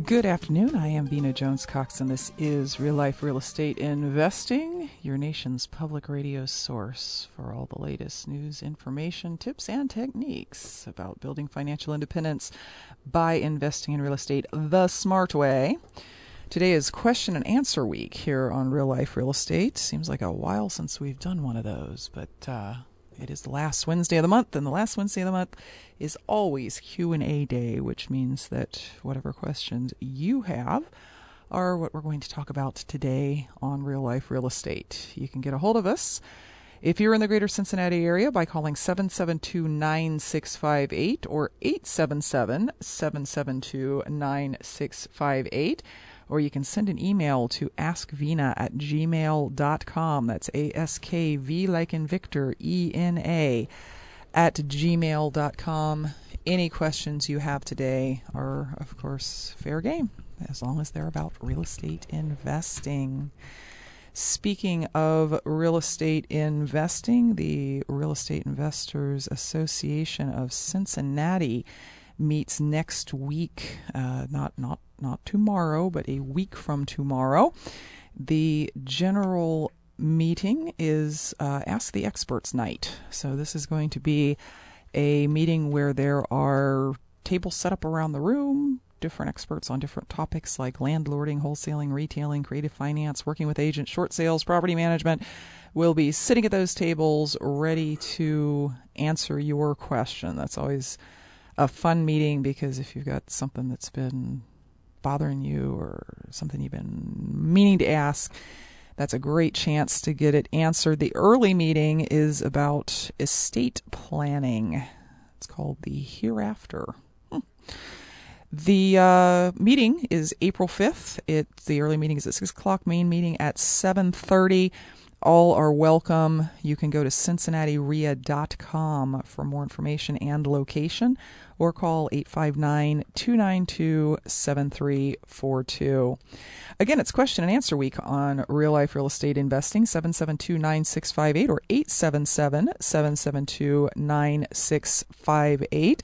Good afternoon. I am Vena Jones Cox, and this is Real Life Real Estate Investing, your nation's public radio source for all the latest news, information, tips, and techniques about building financial independence by investing in real estate the smart way. Today is question and answer week here on Real Life Real Estate. Seems like a while since we've done one of those, but uh, it is the last Wednesday of the month, and the last Wednesday of the month is always Q&A day, which means that whatever questions you have are what we're going to talk about today on Real Life Real Estate. You can get a hold of us if you're in the greater Cincinnati area by calling 772 9658 or 877 772 9658 or you can send an email to askvena at gmail.com. That's A S K V like in Victor, E N A, at gmail.com. Any questions you have today are, of course, fair game, as long as they're about real estate investing. Speaking of real estate investing, the Real Estate Investors Association of Cincinnati meets next week, uh, not not not tomorrow, but a week from tomorrow. The general meeting is uh, Ask the Experts Night. So this is going to be a meeting where there are tables set up around the room, different experts on different topics like landlording, wholesaling, retailing, creative finance, working with agents, short sales, property management. Will be sitting at those tables ready to answer your question. That's always a fun meeting because if you've got something that's been bothering you or something you've been meaning to ask, that's a great chance to get it answered. The early meeting is about estate planning. It's called the Hereafter. Hmm. The uh, meeting is April 5th. It, the early meeting is at 6 o'clock, main meeting at 7.30. All are welcome. You can go to cincinnatirea.com for more information and location or call 859 292 7342. Again, it's question and answer week on Real Life Real Estate Investing, 772 9658 or 877 772 9658.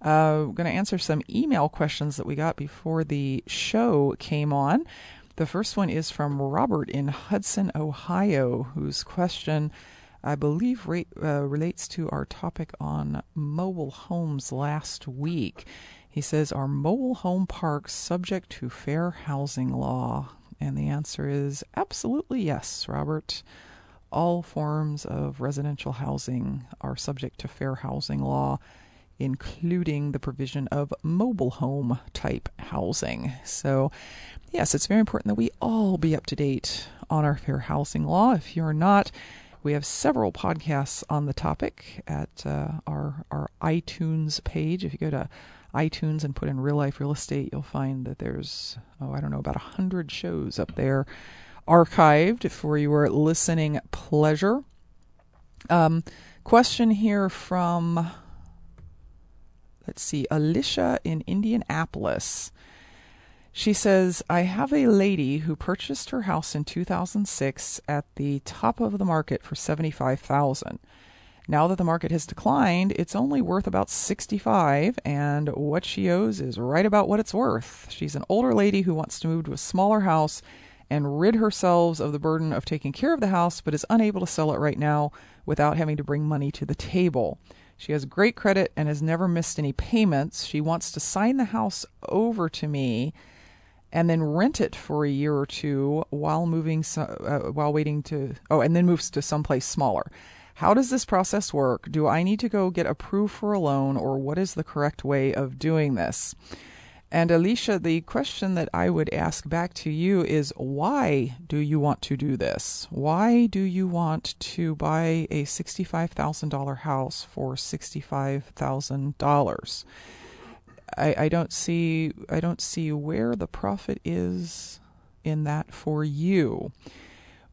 Uh, going to answer some email questions that we got before the show came on. The first one is from Robert in Hudson, Ohio, whose question I believe re- uh, relates to our topic on mobile homes last week. He says, Are mobile home parks subject to fair housing law? And the answer is absolutely yes, Robert. All forms of residential housing are subject to fair housing law, including the provision of mobile home type housing. So, yes, it's very important that we all be up to date on our fair housing law. If you're not, we have several podcasts on the topic at uh, our our iTunes page. If you go to iTunes and put in real life real estate, you'll find that there's oh I don't know about a hundred shows up there archived for your listening pleasure. Um, question here from let's see, Alicia in Indianapolis. She says, I have a lady who purchased her house in 2006 at the top of the market for 75,000. Now that the market has declined, it's only worth about 65 and what she owes is right about what it's worth. She's an older lady who wants to move to a smaller house and rid herself of the burden of taking care of the house but is unable to sell it right now without having to bring money to the table. She has great credit and has never missed any payments. She wants to sign the house over to me and then rent it for a year or two while moving so, uh, while waiting to oh and then moves to someplace smaller. How does this process work? Do i need to go get approved for a loan or what is the correct way of doing this? And alicia the question that i would ask back to you is why do you want to do this? Why do you want to buy a $65000 house for $65000 I, I don't see I don't see where the profit is in that for you.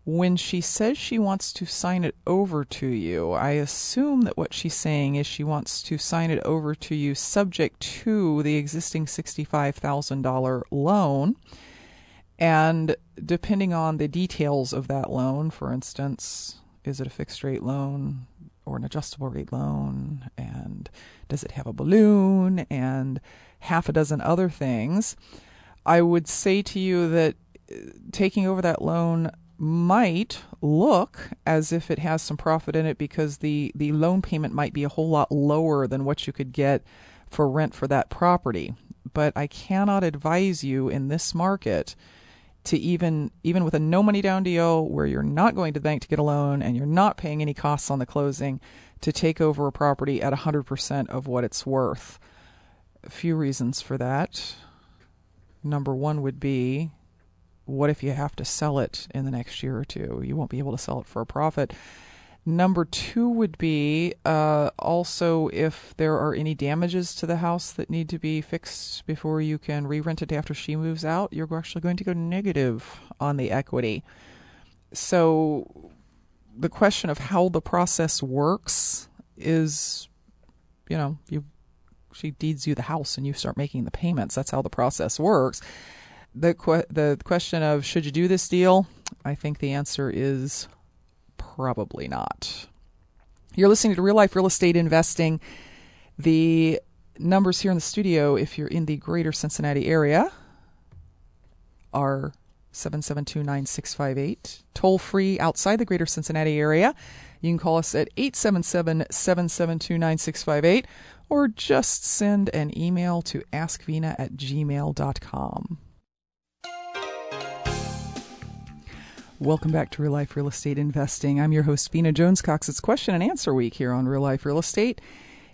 When she says she wants to sign it over to you, I assume that what she's saying is she wants to sign it over to you subject to the existing $65,000 loan. And depending on the details of that loan, for instance, is it a fixed rate loan? Or an adjustable rate loan? And does it have a balloon? And half a dozen other things. I would say to you that uh, taking over that loan might look as if it has some profit in it because the, the loan payment might be a whole lot lower than what you could get for rent for that property. But I cannot advise you in this market to even even with a no money down deal where you're not going to the bank to get a loan and you're not paying any costs on the closing to take over a property at 100% of what it's worth. A few reasons for that. Number 1 would be what if you have to sell it in the next year or two? You won't be able to sell it for a profit. Number two would be uh, also if there are any damages to the house that need to be fixed before you can re rent it after she moves out, you're actually going to go negative on the equity. So the question of how the process works is, you know, you she deeds you the house and you start making the payments. That's how the process works. The que- the question of should you do this deal? I think the answer is Probably not. You're listening to Real Life Real Estate Investing. The numbers here in the studio, if you're in the greater Cincinnati area, are 772 9658. Toll free outside the greater Cincinnati area. You can call us at 877 772 9658 or just send an email to askvena at gmail.com. Welcome back to Real Life Real Estate Investing. I'm your host, Vena Jones Cox. It's question and answer week here on Real Life Real Estate.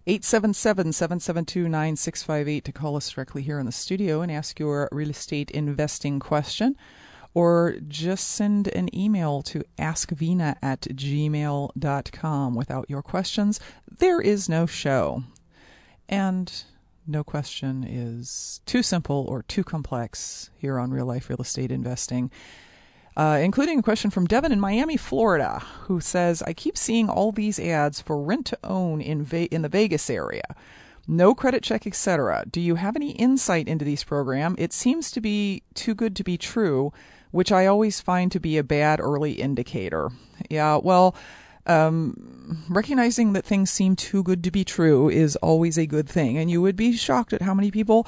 877 772 9658 to call us directly here in the studio and ask your real estate investing question. Or just send an email to askvena at gmail.com. Without your questions, there is no show. And no question is too simple or too complex here on Real Life Real Estate Investing uh, including a question from Devin in Miami, Florida, who says, I keep seeing all these ads for rent to own in, Ve- in the Vegas area. No credit check, etc. Do you have any insight into these programs? It seems to be too good to be true, which I always find to be a bad early indicator. Yeah, well, um, recognizing that things seem too good to be true is always a good thing. And you would be shocked at how many people,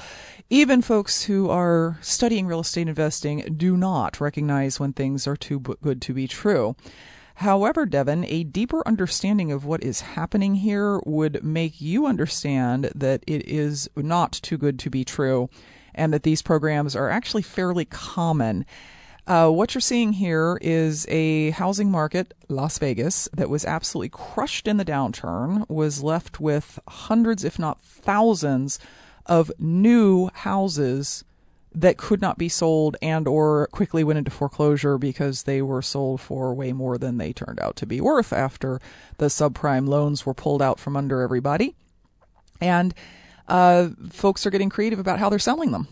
even folks who are studying real estate investing, do not recognize when things are too good to be true. However, Devin, a deeper understanding of what is happening here would make you understand that it is not too good to be true and that these programs are actually fairly common. Uh, what you're seeing here is a housing market, Las Vegas, that was absolutely crushed in the downturn, was left with hundreds, if not thousands, of new houses that could not be sold and or quickly went into foreclosure because they were sold for way more than they turned out to be worth after the subprime loans were pulled out from under everybody. And uh, folks are getting creative about how they're selling them.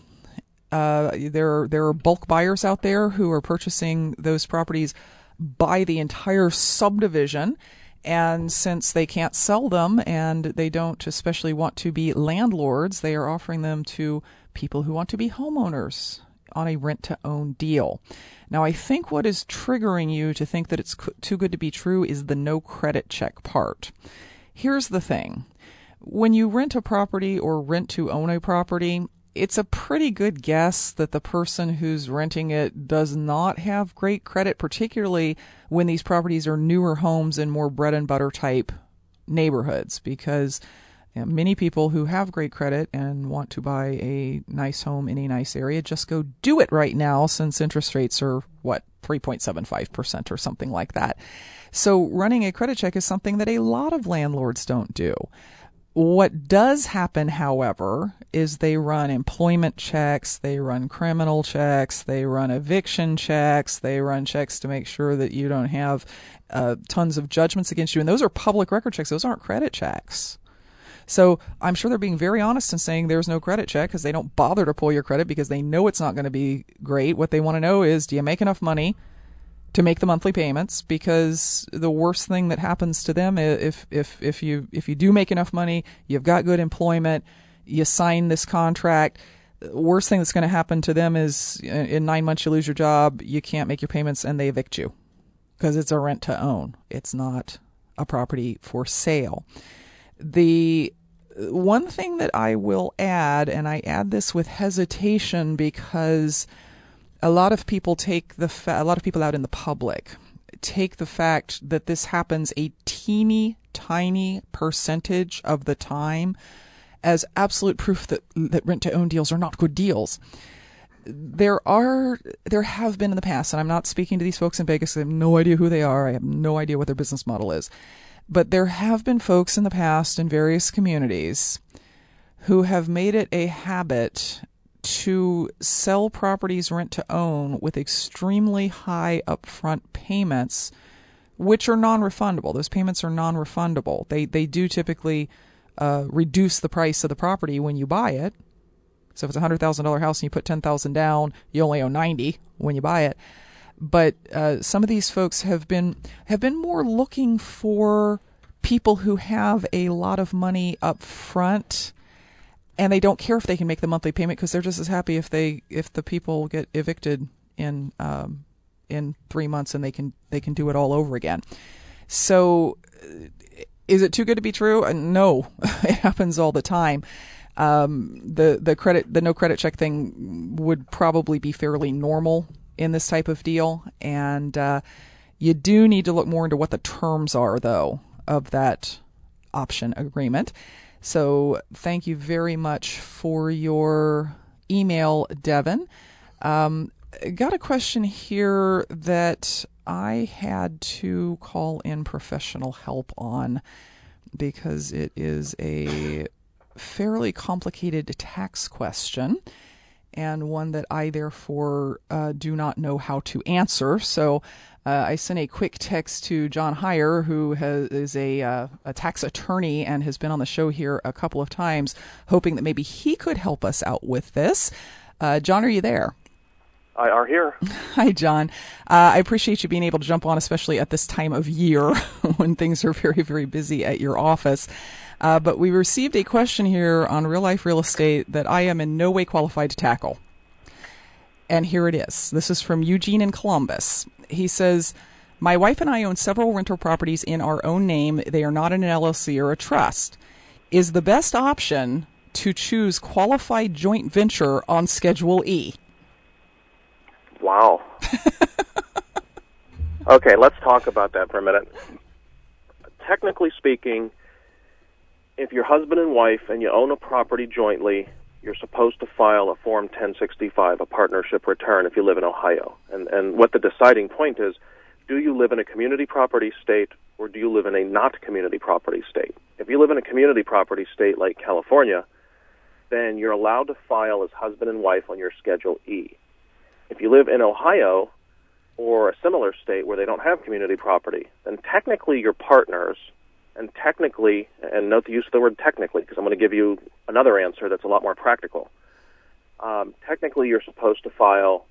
Uh, there there are bulk buyers out there who are purchasing those properties by the entire subdivision. And since they can't sell them and they don't especially want to be landlords, they are offering them to people who want to be homeowners on a rent to own deal. Now, I think what is triggering you to think that it's too good to be true is the no credit check part. Here's the thing when you rent a property or rent to own a property, it's a pretty good guess that the person who's renting it does not have great credit, particularly when these properties are newer homes in more bread and butter type neighborhoods, because many people who have great credit and want to buy a nice home in a nice area just go do it right now since interest rates are what 3.75% or something like that. So running a credit check is something that a lot of landlords don't do. What does happen, however, is they run employment checks, they run criminal checks, they run eviction checks, they run checks to make sure that you don't have uh, tons of judgments against you. And those are public record checks, those aren't credit checks. So I'm sure they're being very honest in saying there's no credit check because they don't bother to pull your credit because they know it's not going to be great. What they want to know is do you make enough money to make the monthly payments? Because the worst thing that happens to them if if if you if you do make enough money, you've got good employment, you sign this contract. The worst thing that's going to happen to them is in nine months you lose your job, you can't make your payments, and they evict you because it's a rent to own. It's not a property for sale the one thing that I will add, and I add this with hesitation because a lot of people take the fa- a lot of people out in the public take the fact that this happens a teeny tiny percentage of the time as absolute proof that that rent to own deals are not good deals. There are there have been in the past, and I'm not speaking to these folks in Vegas. I have no idea who they are. I have no idea what their business model is but there have been folks in the past in various communities who have made it a habit to sell properties rent to own with extremely high upfront payments, which are non refundable. Those payments are non refundable. They, they do typically uh, reduce the price of the property when you buy it. So if it's a hundred thousand dollar house and you put ten thousand down, you only owe ninety when you buy it but uh, some of these folks have been have been more looking for people who have a lot of money up front and they don't care if they can make the monthly payment because they're just as happy if they if the people get evicted in um, in three months and they can they can do it all over again. So, is it too good to be true? Uh, no, it happens all the time. Um, the the credit the no credit check thing would probably be fairly normal in this type of deal. And uh, you do need to look more into what the terms are, though, of that option agreement. So thank you very much for your email, Devin. Um, got a question here that I had to call in professional help on because it is a fairly complicated tax question and one that I therefore uh, do not know how to answer. So uh, I sent a quick text to John Hyre, who has, is a, uh, a tax attorney and has been on the show here a couple of times, hoping that maybe he could help us out with this. Uh, John, are you there? I are here. Hi, John. Uh, I appreciate you being able to jump on, especially at this time of year when things are very, very busy at your office. Uh, but we received a question here on real life real estate that I am in no way qualified to tackle. And here it is. This is from Eugene in Columbus. He says, My wife and I own several rental properties in our own name. They are not in an LLC or a trust. Is the best option to choose qualified joint venture on Schedule E? Wow. okay, let's talk about that for a minute. Technically speaking, if you're husband and wife and you own a property jointly, you're supposed to file a Form 1065, a partnership return, if you live in Ohio. And, and what the deciding point is do you live in a community property state or do you live in a not community property state? If you live in a community property state like California, then you're allowed to file as husband and wife on your Schedule E. If you live in Ohio or a similar state where they don't have community property, then technically you're partners and technically, and note the use of the word technically, because I'm going to give you another answer that's a lot more practical. Um, technically, you're supposed to file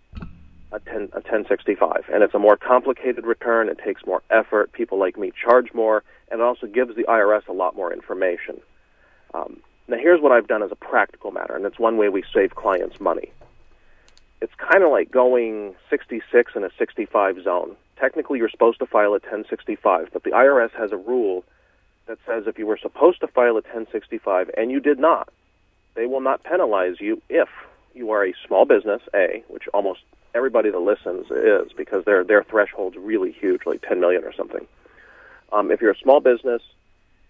a, 10, a 1065, and it's a more complicated return. It takes more effort. People like me charge more, and it also gives the IRS a lot more information. Um, now, here's what I've done as a practical matter, and it's one way we save clients money. It's kind of like going 66 in a 65 zone. Technically, you're supposed to file a 1065, but the IRS has a rule that says if you were supposed to file a 1065 and you did not, they will not penalize you if you are a small business, A, which almost everybody that listens is because their their threshold's really huge, like 10 million or something. Um, if you're a small business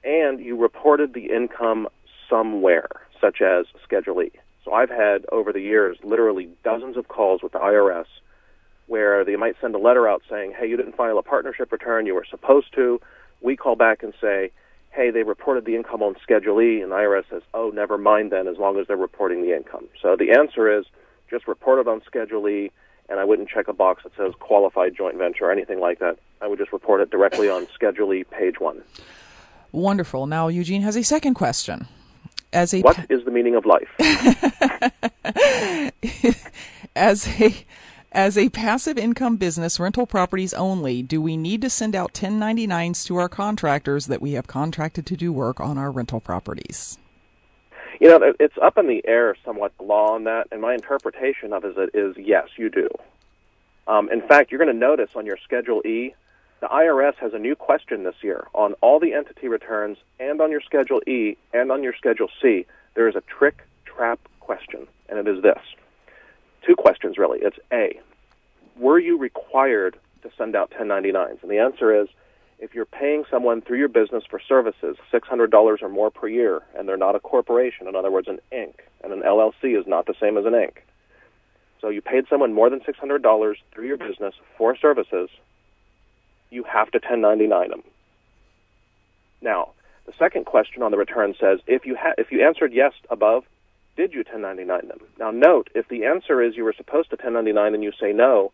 and you reported the income somewhere, such as Schedule E. So I've had over the years literally dozens of calls with the IRS where they might send a letter out saying, "Hey, you didn't file a partnership return. You were supposed to." We call back and say, "Hey, they reported the income on Schedule E," and the IRS says, "Oh, never mind then, as long as they're reporting the income." So the answer is just report it on Schedule E, and I wouldn't check a box that says qualified joint venture or anything like that. I would just report it directly on Schedule E, page one. Wonderful. Now Eugene has a second question. As a what is the meaning of life? as a as a passive income business, rental properties only, do we need to send out 1099s to our contractors that we have contracted to do work on our rental properties? You know, it's up in the air somewhat the law on that, and my interpretation of it is yes, you do. Um, in fact, you're going to notice on your Schedule E, the IRS has a new question this year on all the entity returns and on your Schedule E and on your Schedule C. There is a trick trap question, and it is this two questions really. It's A, were you required to send out 1099s? And the answer is if you're paying someone through your business for services $600 or more per year and they're not a corporation, in other words, an Inc., and an LLC is not the same as an Inc. So you paid someone more than $600 through your business for services, you have to 1099 them. Now, the second question on the return says if you ha- if you answered yes above, did you 1099 them? Now, note if the answer is you were supposed to 1099 and you say no,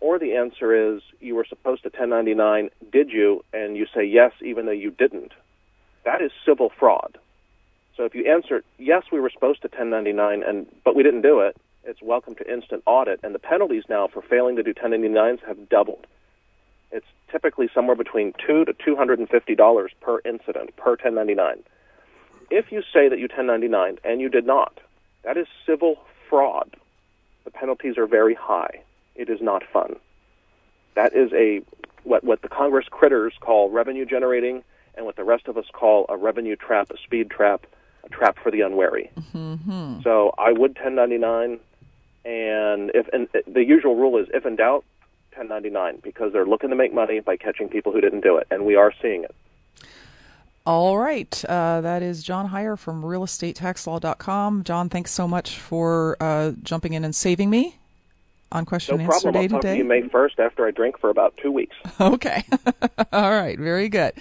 or the answer is you were supposed to 1099, did you, and you say yes even though you didn't, that is civil fraud. So if you answer yes, we were supposed to 1099, and but we didn't do it, it's welcome to instant audit, and the penalties now for failing to do 1099s have doubled. It's typically somewhere between two to two hundred and fifty dollars per incident per 1099. If you say that you 1099 and you did not, that is civil fraud. The penalties are very high. It is not fun. That is a what what the Congress critters call revenue generating, and what the rest of us call a revenue trap, a speed trap, a trap for the unwary. Mm-hmm. So I would 1099, and if and the usual rule is if in doubt, 1099 because they're looking to make money by catching people who didn't do it, and we are seeing it. All right. Uh, that is John Hyre from realestatetaxlaw.com. John, thanks so much for uh, jumping in and saving me on question no and answer problem. day I'll today. you May 1st after I drink for about two weeks. Okay. All right. Very good.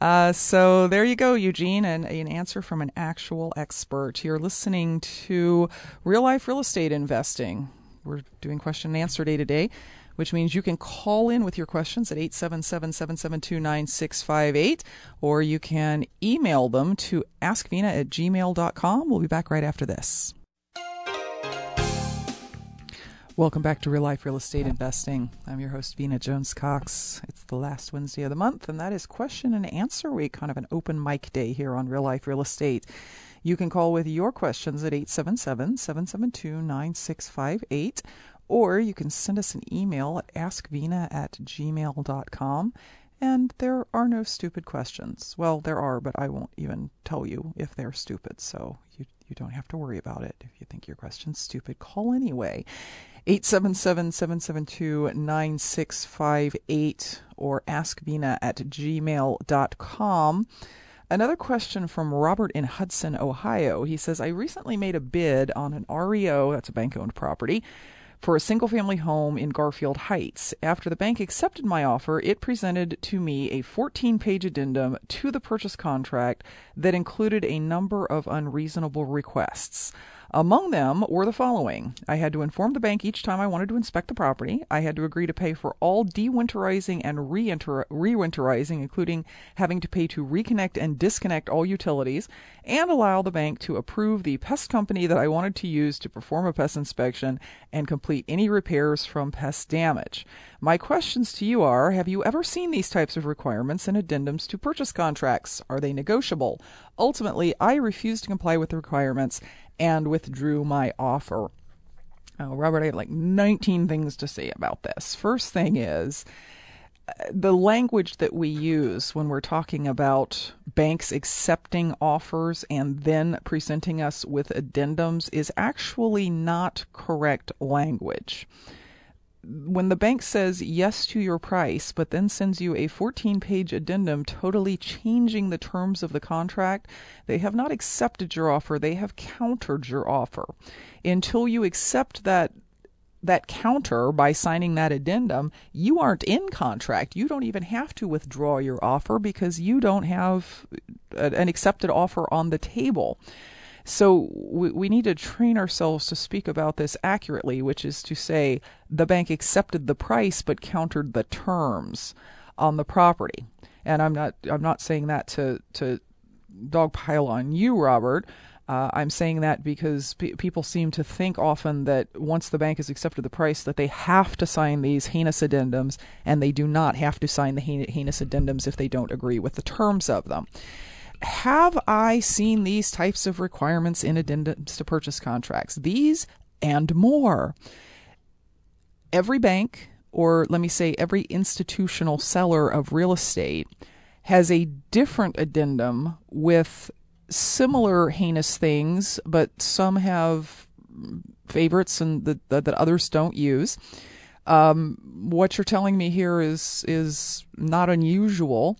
Uh, so there you go, Eugene, and an answer from an actual expert. You're listening to Real Life Real Estate Investing. We're doing question and answer day today which means you can call in with your questions at 877 772 9658, or you can email them to askvena at gmail.com. We'll be back right after this. Welcome back to Real Life Real Estate Investing. I'm your host, Vena Jones Cox. It's the last Wednesday of the month, and that is question and answer week, kind of an open mic day here on Real Life Real Estate. You can call with your questions at 877 772 9658 or you can send us an email at askvena at gmail.com. And there are no stupid questions. Well, there are, but I won't even tell you if they're stupid. So you, you don't have to worry about it. If you think your question's stupid, call anyway. 877 772 9658 or askvena at gmail.com. Another question from Robert in Hudson, Ohio. He says, I recently made a bid on an REO, that's a bank owned property, for a single family home in Garfield Heights. After the bank accepted my offer, it presented to me a 14 page addendum to the purchase contract that included a number of unreasonable requests. Among them were the following I had to inform the bank each time I wanted to inspect the property. I had to agree to pay for all dewinterizing and re winterizing, including having to pay to reconnect and disconnect all utilities, and allow the bank to approve the pest company that I wanted to use to perform a pest inspection and complete any repairs from pest damage. My questions to you are Have you ever seen these types of requirements and addendums to purchase contracts? Are they negotiable? Ultimately, I refused to comply with the requirements and withdrew my offer. Oh, Robert, I have like 19 things to say about this. First thing is, uh, the language that we use when we're talking about banks accepting offers and then presenting us with addendums is actually not correct language. When the bank says yes to your price, but then sends you a 14 page addendum totally changing the terms of the contract, they have not accepted your offer, they have countered your offer. Until you accept that that counter by signing that addendum, you aren't in contract. You don't even have to withdraw your offer because you don't have an accepted offer on the table. So we, we need to train ourselves to speak about this accurately, which is to say the bank accepted the price but countered the terms on the property. And I'm not I'm not saying that to to dogpile on you, Robert. Uh, I'm saying that because pe- people seem to think often that once the bank has accepted the price, that they have to sign these heinous addendums, and they do not have to sign the heinous addendums if they don't agree with the terms of them have I seen these types of requirements in addendums to purchase contracts? These and more. Every bank, or let me say every institutional seller of real estate, has a different addendum with similar heinous things, but some have favorites and that, that others don't use. Um, what you're telling me here is is not unusual.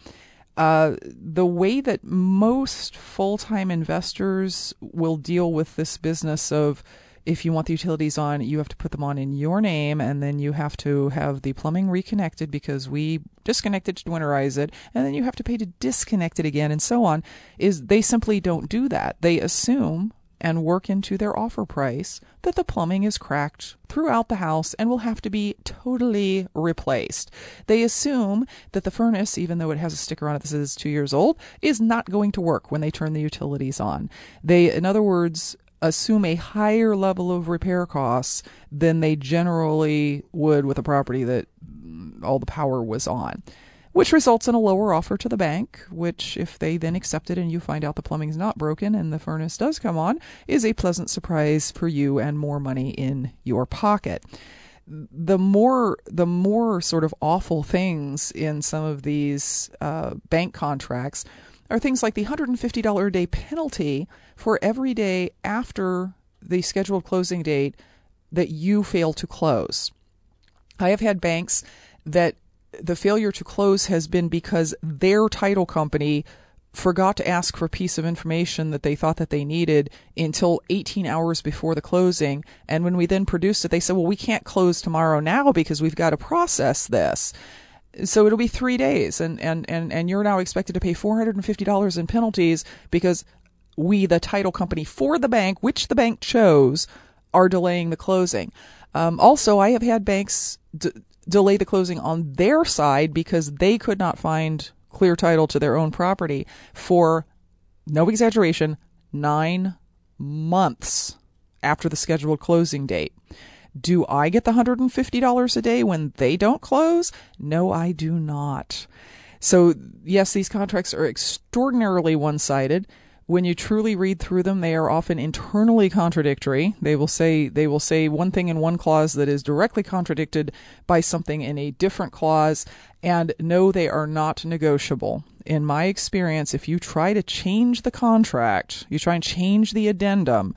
Uh, the way that most full time investors will deal with this business of if you want the utilities on, you have to put them on in your name, and then you have to have the plumbing reconnected because we disconnected to winterize it, and then you have to pay to disconnect it again, and so on. Is they simply don't do that. They assume and work into their offer price that the plumbing is cracked throughout the house and will have to be totally replaced. They assume that the furnace, even though it has a sticker on it that says two years old, is not going to work when they turn the utilities on. They, in other words, assume a higher level of repair costs than they generally would with a property that all the power was on which results in a lower offer to the bank, which, if they then accept it and you find out the plumbing's not broken and the furnace does come on, is a pleasant surprise for you and more money in your pocket. The more the more sort of awful things in some of these uh, bank contracts are things like the $150 a day penalty for every day after the scheduled closing date that you fail to close. I have had banks that the failure to close has been because their title company forgot to ask for a piece of information that they thought that they needed until 18 hours before the closing. And when we then produced it they said well we can't close tomorrow now because we've got to process this. So it'll be three days and and and, and you're now expected to pay $450 in penalties because we the title company for the bank which the bank chose are delaying the closing. Um, also i have had banks d- delay the closing on their side because they could not find clear title to their own property for, no exaggeration, nine months after the scheduled closing date. Do I get the $150 a day when they don't close? No, I do not. So, yes, these contracts are extraordinarily one sided when you truly read through them, they are often internally contradictory. They will say they will say one thing in one clause that is directly contradicted by something in a different clause, and no, they are not negotiable. In my experience, if you try to change the contract, you try and change the addendum,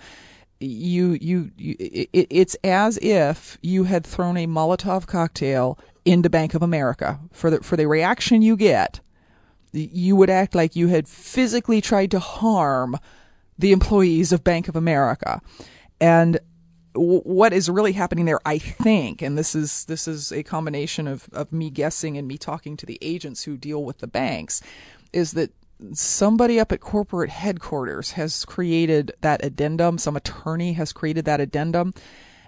you you, you it, it's as if you had thrown a Molotov cocktail into Bank of America for the for the reaction you get you would act like you had physically tried to harm the employees of Bank of America. And what is really happening there, I think, and this is this is a combination of, of me guessing and me talking to the agents who deal with the banks, is that somebody up at corporate headquarters has created that addendum, some attorney has created that addendum.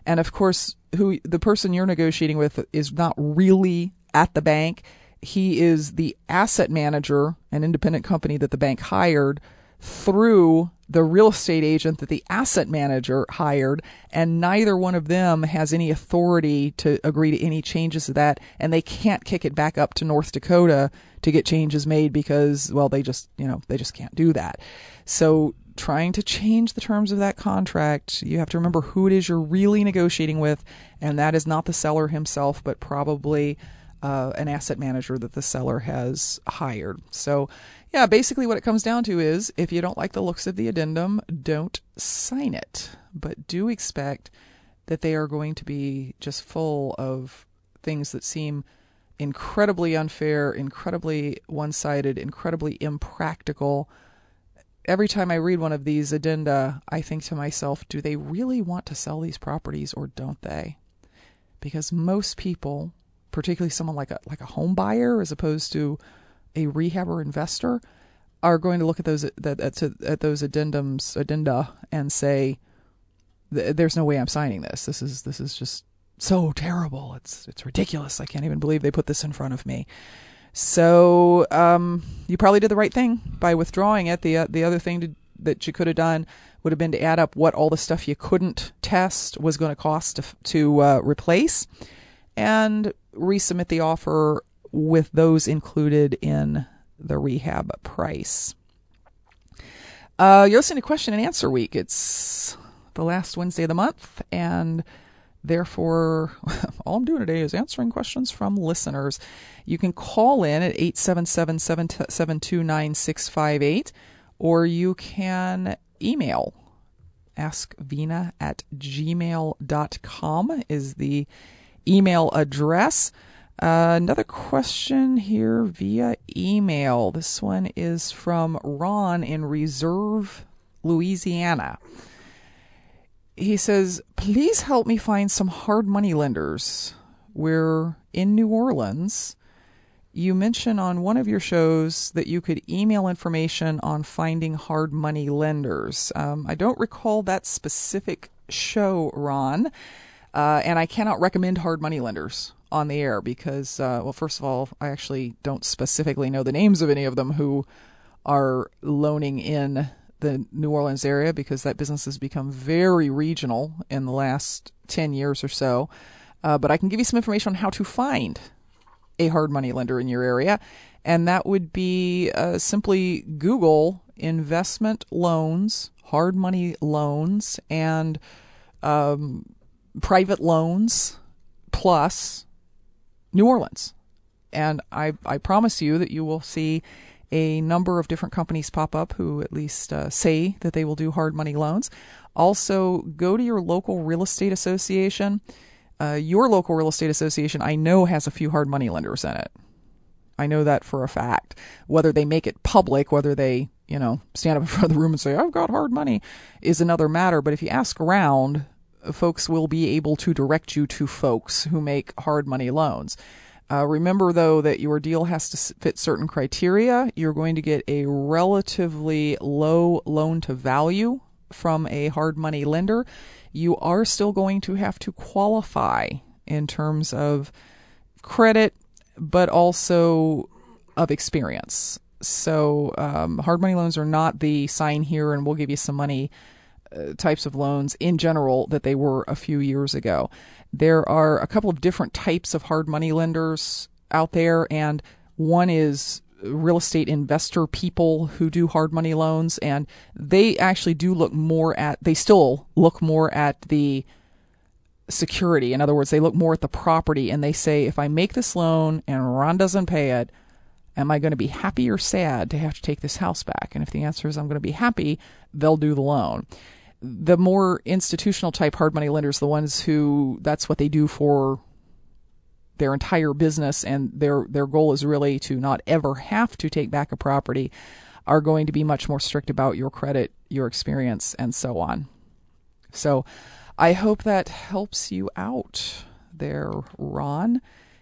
And of course, who the person you're negotiating with is not really at the bank he is the asset manager, an independent company that the bank hired through the real estate agent that the asset manager hired, and neither one of them has any authority to agree to any changes to that, and they can't kick it back up to North Dakota to get changes made because, well, they just, you know, they just can't do that. So, trying to change the terms of that contract, you have to remember who it is you're really negotiating with, and that is not the seller himself, but probably uh, an asset manager that the seller has hired. So, yeah, basically what it comes down to is if you don't like the looks of the addendum, don't sign it. But do expect that they are going to be just full of things that seem incredibly unfair, incredibly one sided, incredibly impractical. Every time I read one of these addenda, I think to myself, do they really want to sell these properties or don't they? Because most people, particularly someone like a like a home buyer as opposed to a rehab or investor, are going to look at those at, at, at those addendums addenda and say, "There's no way I'm signing this. This is this is just so terrible. It's it's ridiculous. I can't even believe they put this in front of me." So um, you probably did the right thing by withdrawing it. The uh, the other thing to, that you could have done would have been to add up what all the stuff you couldn't test was going to cost to, to uh, replace, and resubmit the offer with those included in the rehab price. Uh, you're listening to Question and Answer Week. It's the last Wednesday of the month, and therefore, all I'm doing today is answering questions from listeners. You can call in at 877 729 658, or you can email askvena at gmail.com is the email address. Uh, another question here via email. This one is from Ron in Reserve, Louisiana. He says, Please help me find some hard money lenders. We're in New Orleans. You mentioned on one of your shows that you could email information on finding hard money lenders. Um, I don't recall that specific show, Ron, uh, and I cannot recommend hard money lenders on the air because, uh, well, first of all, I actually don't specifically know the names of any of them who are loaning in the New Orleans area because that business has become very regional in the last 10 years or so. Uh, but I can give you some information on how to find a hard money lender in your area, and that would be uh, simply Google investment loans, hard money loans, and um, private loans plus New Orleans. And I, I promise you that you will see a number of different companies pop up who at least uh, say that they will do hard money loans. Also, go to your local real estate association. Uh, your local real estate association, I know, has a few hard money lenders in it. I know that for a fact. Whether they make it public, whether they, you know, stand up in front of the room and say, I've got hard money, is another matter. But if you ask around, folks will be able to direct you to folks who make hard money loans. Uh, remember, though, that your deal has to fit certain criteria. You're going to get a relatively low loan to value from a hard money lender. You are still going to have to qualify in terms of credit, but also of experience. So, um, hard money loans are not the sign here and we'll give you some money uh, types of loans in general that they were a few years ago. There are a couple of different types of hard money lenders out there, and one is real estate investor people who do hard money loans, and they actually do look more at, they still look more at the security. In other words, they look more at the property and they say, if I make this loan and Ron doesn't pay it, am I going to be happy or sad to have to take this house back? And if the answer is I'm going to be happy, they'll do the loan the more institutional type hard money lenders, the ones who that's what they do for their entire business and their their goal is really to not ever have to take back a property are going to be much more strict about your credit, your experience and so on. So I hope that helps you out there, Ron.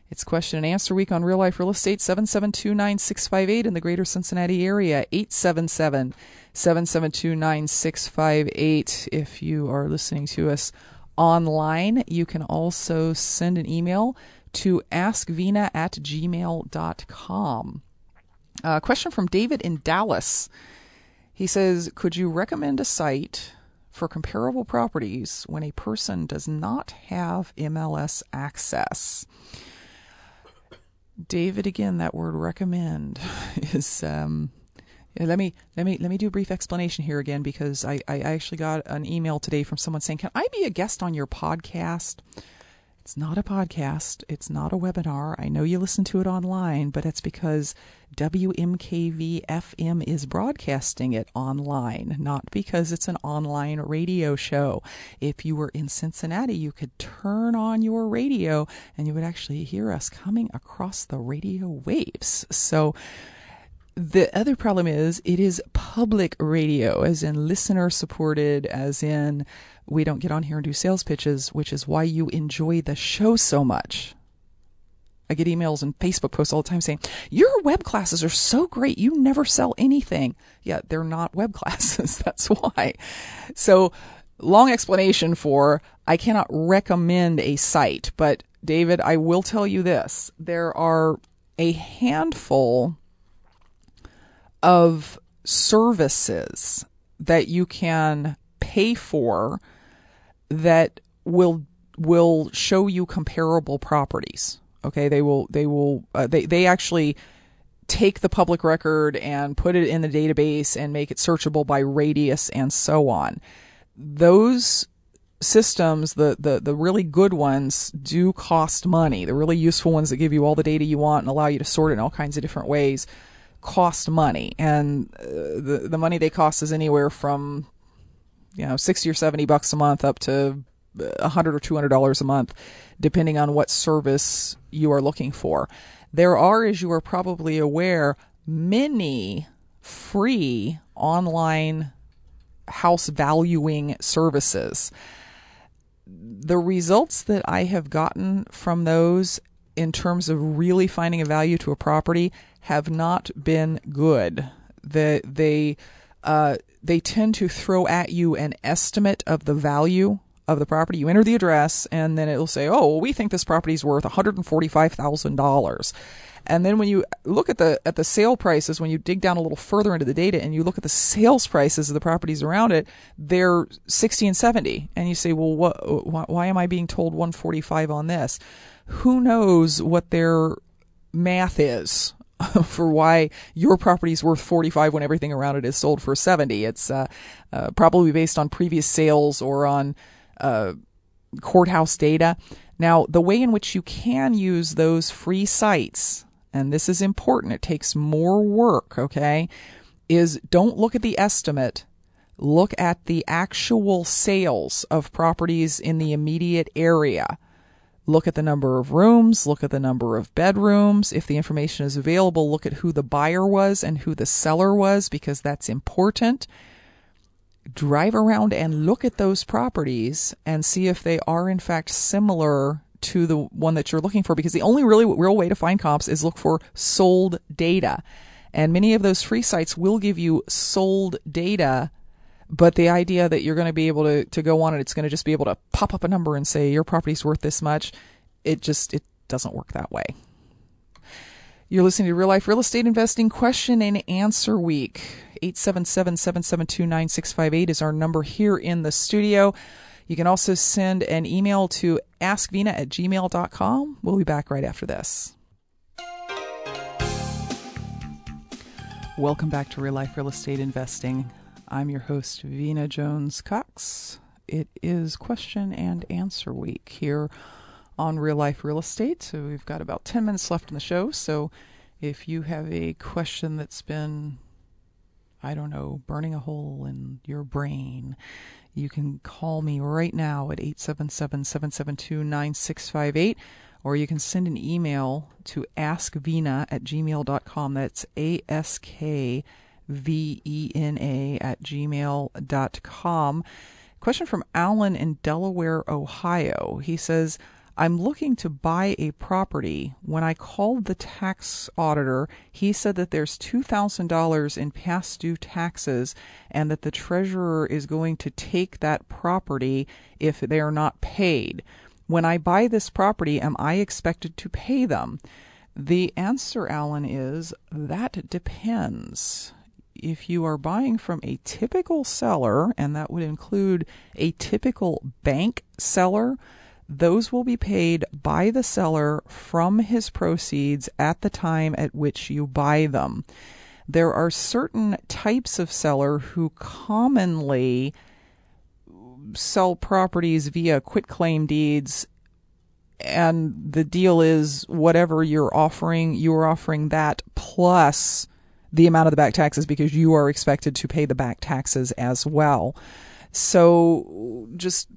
It's question and answer week on Real Life Real Estate 7729658 in the greater Cincinnati area 877 772 9658. If you are listening to us online, you can also send an email to askvena at gmail.com. A uh, question from David in Dallas. He says, Could you recommend a site for comparable properties when a person does not have MLS access? David, again, that word recommend is um, let me let me let me do a brief explanation here again because I, I actually got an email today from someone saying, "Can I be a guest on your podcast?" It's not a podcast. It's not a webinar. I know you listen to it online, but it's because WMKV FM is broadcasting it online, not because it's an online radio show. If you were in Cincinnati, you could turn on your radio and you would actually hear us coming across the radio waves. So, the other problem is it is public radio, as in listener supported, as in we don't get on here and do sales pitches, which is why you enjoy the show so much. I get emails and Facebook posts all the time saying, Your web classes are so great. You never sell anything. Yeah, they're not web classes. That's why. So, long explanation for I cannot recommend a site, but David, I will tell you this. There are a handful of services that you can pay for that will will show you comparable properties. Okay, they will they will uh, they they actually take the public record and put it in the database and make it searchable by radius and so on. Those systems, the, the, the really good ones, do cost money. The really useful ones that give you all the data you want and allow you to sort it in all kinds of different ways cost money, and uh, the the money they cost is anywhere from you know sixty or seventy bucks a month up to a hundred or two hundred dollars a month, depending on what service you are looking for. There are, as you are probably aware, many free online house valuing services. The results that I have gotten from those in terms of really finding a value to a property have not been good. The, they uh, they tend to throw at you an estimate of the value of the property. You enter the address, and then it'll say, "Oh, well, we think this property is worth one hundred and forty-five thousand dollars." And then when you look at the at the sale prices, when you dig down a little further into the data and you look at the sales prices of the properties around it, they're sixty and seventy, and you say, "Well, what? Why, why am I being told one forty-five on this?" who knows what their math is for why your property is worth 45 when everything around it is sold for 70. It's uh, uh, probably based on previous sales or on uh, courthouse data. Now, the way in which you can use those free sites, and this is important, it takes more work, okay, is don't look at the estimate. Look at the actual sales of properties in the immediate area Look at the number of rooms, look at the number of bedrooms. If the information is available, look at who the buyer was and who the seller was because that's important. Drive around and look at those properties and see if they are in fact similar to the one that you're looking for because the only really real way to find comps is look for sold data. And many of those free sites will give you sold data but the idea that you're going to be able to, to go on and it's going to just be able to pop up a number and say your property's worth this much, it just it doesn't work that way. You're listening to Real Life Real Estate Investing Question and Answer Week. 877-772-9658 is our number here in the studio. You can also send an email to askvena at gmail.com. We'll be back right after this. Welcome back to Real Life Real Estate Investing. I'm your host, Vena Jones Cox. It is question and answer week here on Real Life Real Estate. So we've got about 10 minutes left in the show. So if you have a question that's been, I don't know, burning a hole in your brain, you can call me right now at 877 772 9658 or you can send an email to askvena at gmail.com. That's A S K V-E-N-A at gmail.com. Question from Alan in Delaware, Ohio. He says, I'm looking to buy a property. When I called the tax auditor, he said that there's $2,000 in past due taxes and that the treasurer is going to take that property if they are not paid. When I buy this property, am I expected to pay them? The answer, Alan, is that depends if you are buying from a typical seller, and that would include a typical bank seller, those will be paid by the seller from his proceeds at the time at which you buy them. There are certain types of seller who commonly sell properties via quitclaim deeds and the deal is whatever you're offering, you are offering that plus the amount of the back taxes because you are expected to pay the back taxes as well. So just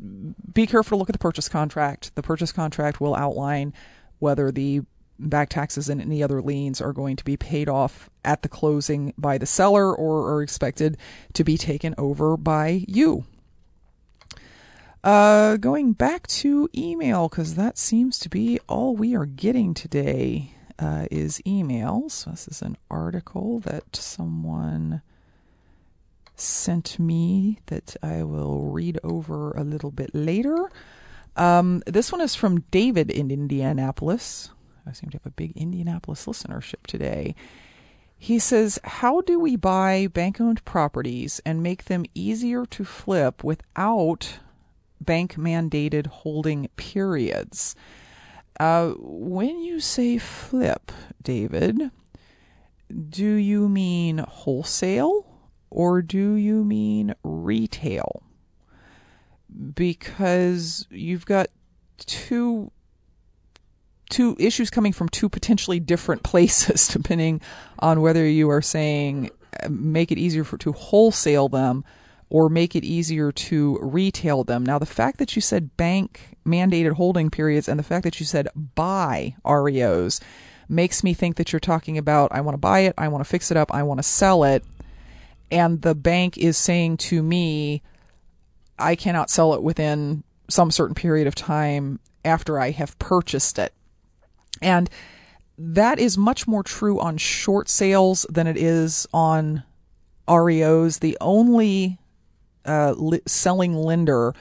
be careful to look at the purchase contract. The purchase contract will outline whether the back taxes and any other liens are going to be paid off at the closing by the seller or are expected to be taken over by you. Uh, going back to email, because that seems to be all we are getting today, uh, is emails. This is an article that someone sent me that I will read over a little bit later. Um, this one is from David in Indianapolis. I seem to have a big Indianapolis listenership today. He says, How do we buy bank owned properties and make them easier to flip without bank mandated holding periods? Uh, when you say flip, David, do you mean wholesale or do you mean retail? Because you've got two two issues coming from two potentially different places depending on whether you are saying uh, make it easier for to wholesale them or make it easier to retail them. Now the fact that you said bank mandated holding periods and the fact that you said buy REOs makes me think that you're talking about I want to buy it, I want to fix it up, I want to sell it and the bank is saying to me, I cannot sell it within some certain period of time after I have purchased it. And that is much more true on short sales than it is on REOs. The only uh, li- selling lender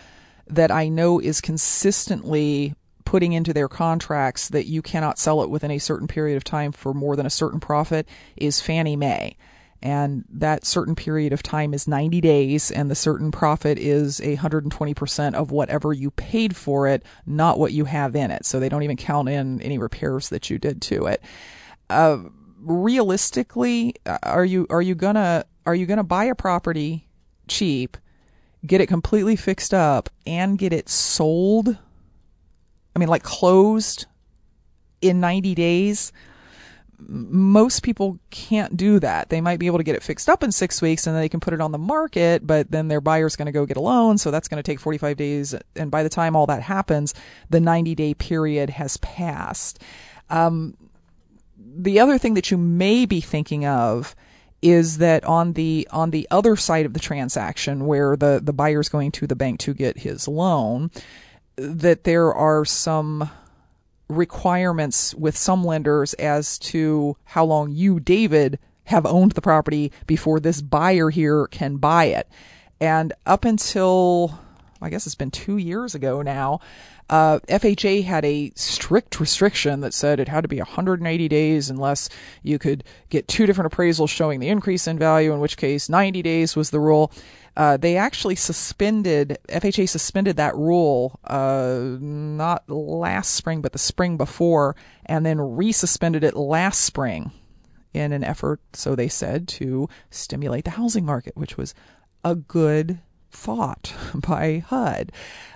that I know is consistently putting into their contracts that you cannot sell it within a certain period of time for more than a certain profit is Fannie Mae. And that certain period of time is 90 days and the certain profit is 120% of whatever you paid for it not what you have in it. So they don't even count in any repairs that you did to it. Uh, realistically uh, are you are you gonna are you gonna buy a property cheap get it completely fixed up and get it sold i mean like closed in 90 days most people can't do that. They might be able to get it fixed up in six weeks and then they can put it on the market, but then their buyer's going to go get a loan. So that's going to take 45 days. And by the time all that happens, the 90 day period has passed. Um, the other thing that you may be thinking of is that on the on the other side of the transaction where the the buyer's going to the bank to get his loan that there are some requirements with some lenders as to how long you, David, have owned the property before this buyer here can buy it. And up until, I guess it's been two years ago now, uh, FHA had a strict restriction that said it had to be 180 days unless you could get two different appraisals showing the increase in value, in which case 90 days was the rule. Uh, they actually suspended FHA suspended that rule uh, not last spring but the spring before, and then resuspended it last spring in an effort, so they said, to stimulate the housing market, which was a good thought by HUD.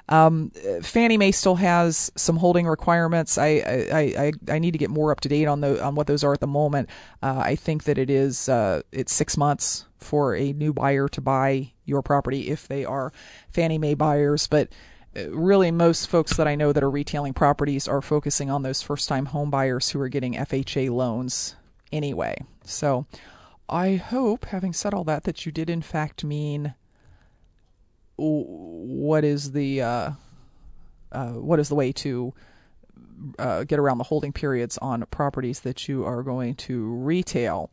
Um, Fannie Mae still has some holding requirements. I, I, I, I need to get more up to date on the on what those are at the moment. Uh, I think that it is uh, it's six months for a new buyer to buy your property if they are Fannie Mae buyers, but uh, really most folks that I know that are retailing properties are focusing on those first time home buyers who are getting FHA loans anyway. So I hope, having said all that, that you did in fact mean what is the uh, uh, what is the way to uh, get around the holding periods on properties that you are going to retail.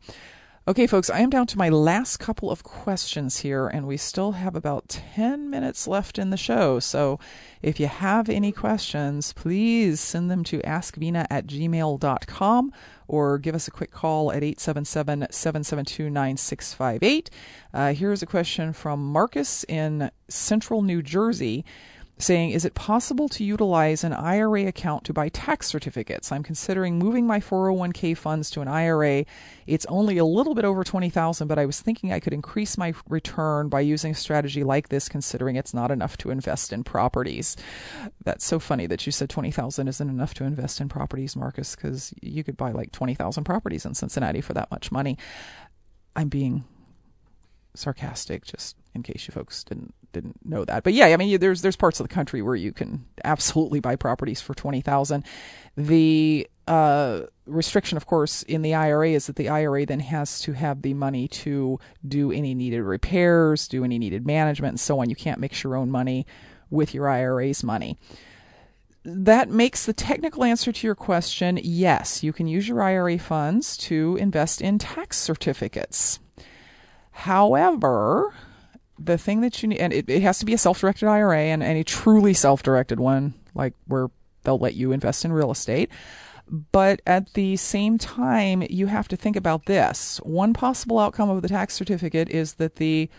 Okay, folks, I am down to my last couple of questions here, and we still have about 10 minutes left in the show. So if you have any questions, please send them to askvena at gmail.com or give us a quick call at 877 772 9658. Uh, here's a question from Marcus in central New Jersey saying, Is it possible to utilize an IRA account to buy tax certificates? I'm considering moving my 401k funds to an IRA. It's only a little bit over 20000 but I was thinking I could increase my return by using a strategy like this, considering it's not enough to invest in properties. That's so funny that you said 20000 isn't enough to invest in properties, Marcus, because you could buy like 20,000 properties in Cincinnati for that much money. I'm being sarcastic, just in case you folks didn't didn't know that. But yeah, I mean, there's there's parts of the country where you can absolutely buy properties for twenty thousand. The uh, restriction, of course, in the IRA is that the IRA then has to have the money to do any needed repairs, do any needed management, and so on. You can't mix your own money with your IRA's money. That makes the technical answer to your question yes, you can use your IRA funds to invest in tax certificates. However, the thing that you need, and it, it has to be a self directed IRA and, and a truly self directed one, like where they'll let you invest in real estate. But at the same time, you have to think about this. One possible outcome of the tax certificate is that the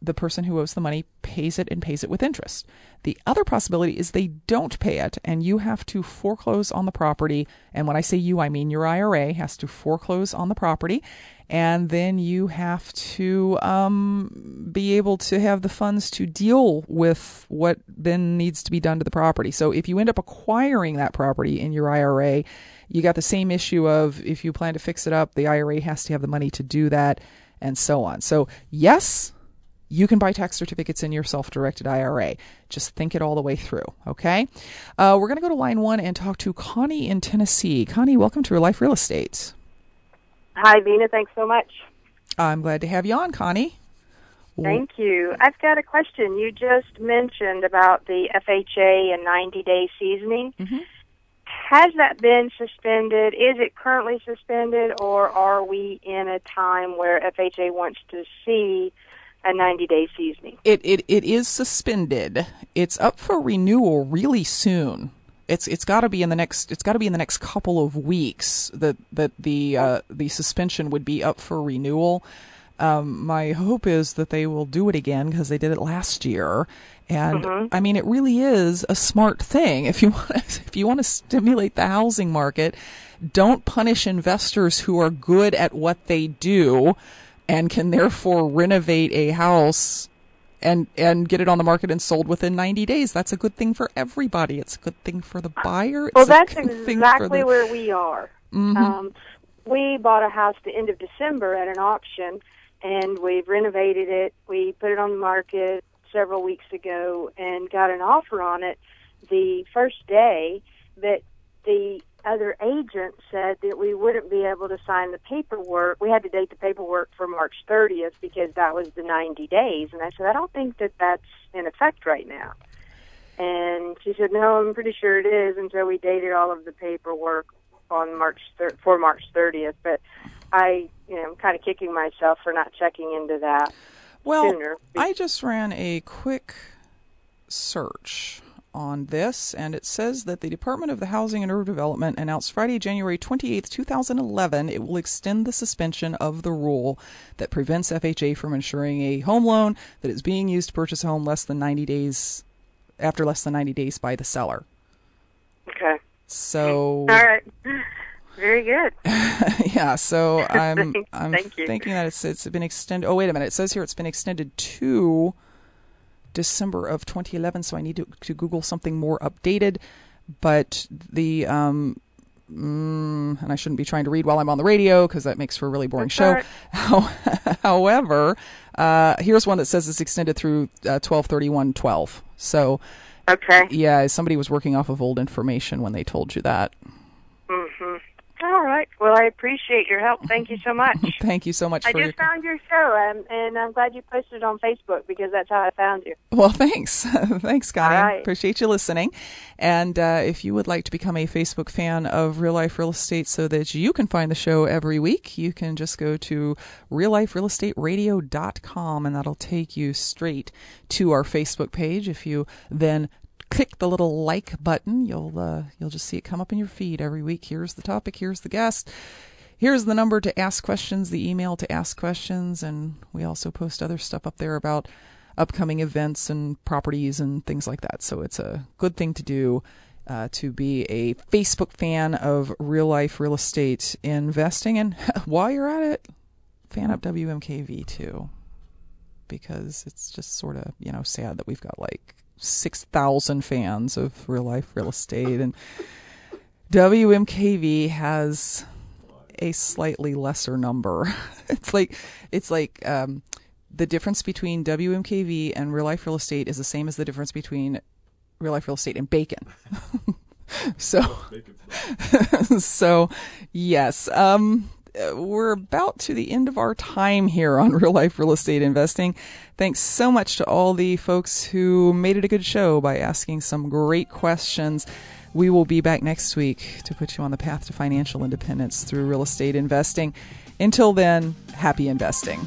the person who owes the money pays it and pays it with interest. The other possibility is they don't pay it and you have to foreclose on the property. And when I say you, I mean your IRA has to foreclose on the property. And then you have to um, be able to have the funds to deal with what then needs to be done to the property. So if you end up acquiring that property in your IRA, you got the same issue of if you plan to fix it up, the IRA has to have the money to do that and so on. So, yes, you can buy tax certificates in your self directed IRA. Just think it all the way through, okay? Uh, we're going to go to line one and talk to Connie in Tennessee. Connie, welcome to Real Life Real Estate. Hi, Vena. Thanks so much. I'm glad to have you on, Connie. Thank you. I've got a question. You just mentioned about the FHA and 90 day seasoning. Mm-hmm. Has that been suspended? Is it currently suspended, or are we in a time where FHA wants to see a 90 day seasoning. It, it it is suspended. It's up for renewal really soon. It's it's got to be in the next it's got to be in the next couple of weeks that that the uh, the suspension would be up for renewal. Um, my hope is that they will do it again because they did it last year. And mm-hmm. I mean, it really is a smart thing. If you want, if you want to stimulate the housing market, don't punish investors who are good at what they do and can therefore renovate a house and and get it on the market and sold within 90 days. That's a good thing for everybody. It's a good thing for the buyer. It's well, that's exactly the... where we are. Mm-hmm. Um, we bought a house the end of December at an auction, and we've renovated it. We put it on the market several weeks ago and got an offer on it the first day. But the other agent said that we wouldn't be able to sign the paperwork. We had to date the paperwork for March 30th because that was the 90 days. And I said, I don't think that that's in effect right now. And she said, No, I'm pretty sure it is. And so we dated all of the paperwork on March thir- for March 30th. But I, you know, I'm kind of kicking myself for not checking into that. Well, sooner. I just ran a quick search on this, and it says that the Department of the Housing and Urban Development announced Friday, January 28, 2011, it will extend the suspension of the rule that prevents FHA from insuring a home loan that is being used to purchase a home less than 90 days after less than 90 days by the seller. Okay. So. All right. Very good. yeah, so I'm I'm thinking that it's it's been extended. Oh wait a minute, it says here it's been extended to December of 2011, so I need to, to Google something more updated. But the um, mm, and I shouldn't be trying to read while I'm on the radio because that makes for a really boring That's show. However, uh, here's one that says it's extended through uh, 123112. So, okay, yeah, somebody was working off of old information when they told you that. Right. Well, I appreciate your help. Thank you so much. Thank you so much. I just your... found your show, um, and I'm glad you posted it on Facebook because that's how I found you. Well, thanks. thanks, Connie. Right. Appreciate you listening. And uh, if you would like to become a Facebook fan of Real Life Real Estate so that you can find the show every week, you can just go to realliferealestateradio.com and that'll take you straight to our Facebook page. If you then click the little like button. You'll uh, you'll just see it come up in your feed every week. Here's the topic. Here's the guest. Here's the number to ask questions. The email to ask questions, and we also post other stuff up there about upcoming events and properties and things like that. So it's a good thing to do. Uh, to be a Facebook fan of real life real estate investing. And while you're at it, fan up WMKV too, because it's just sort of, you know, sad that we've got like 6,000 fans of real life real estate. And WMKV has a slightly lesser number. it's like, it's like, um, the difference between WMKV and real life real estate is the same as the difference between real life real estate and bacon. so, so yes, um, Uh, we're about to the end of our time here on real life real estate investing. Thanks so much to all the folks who made it a good show by asking some great questions. We will be back next week to put you on the path to financial independence through real estate investing. Until then, happy investing.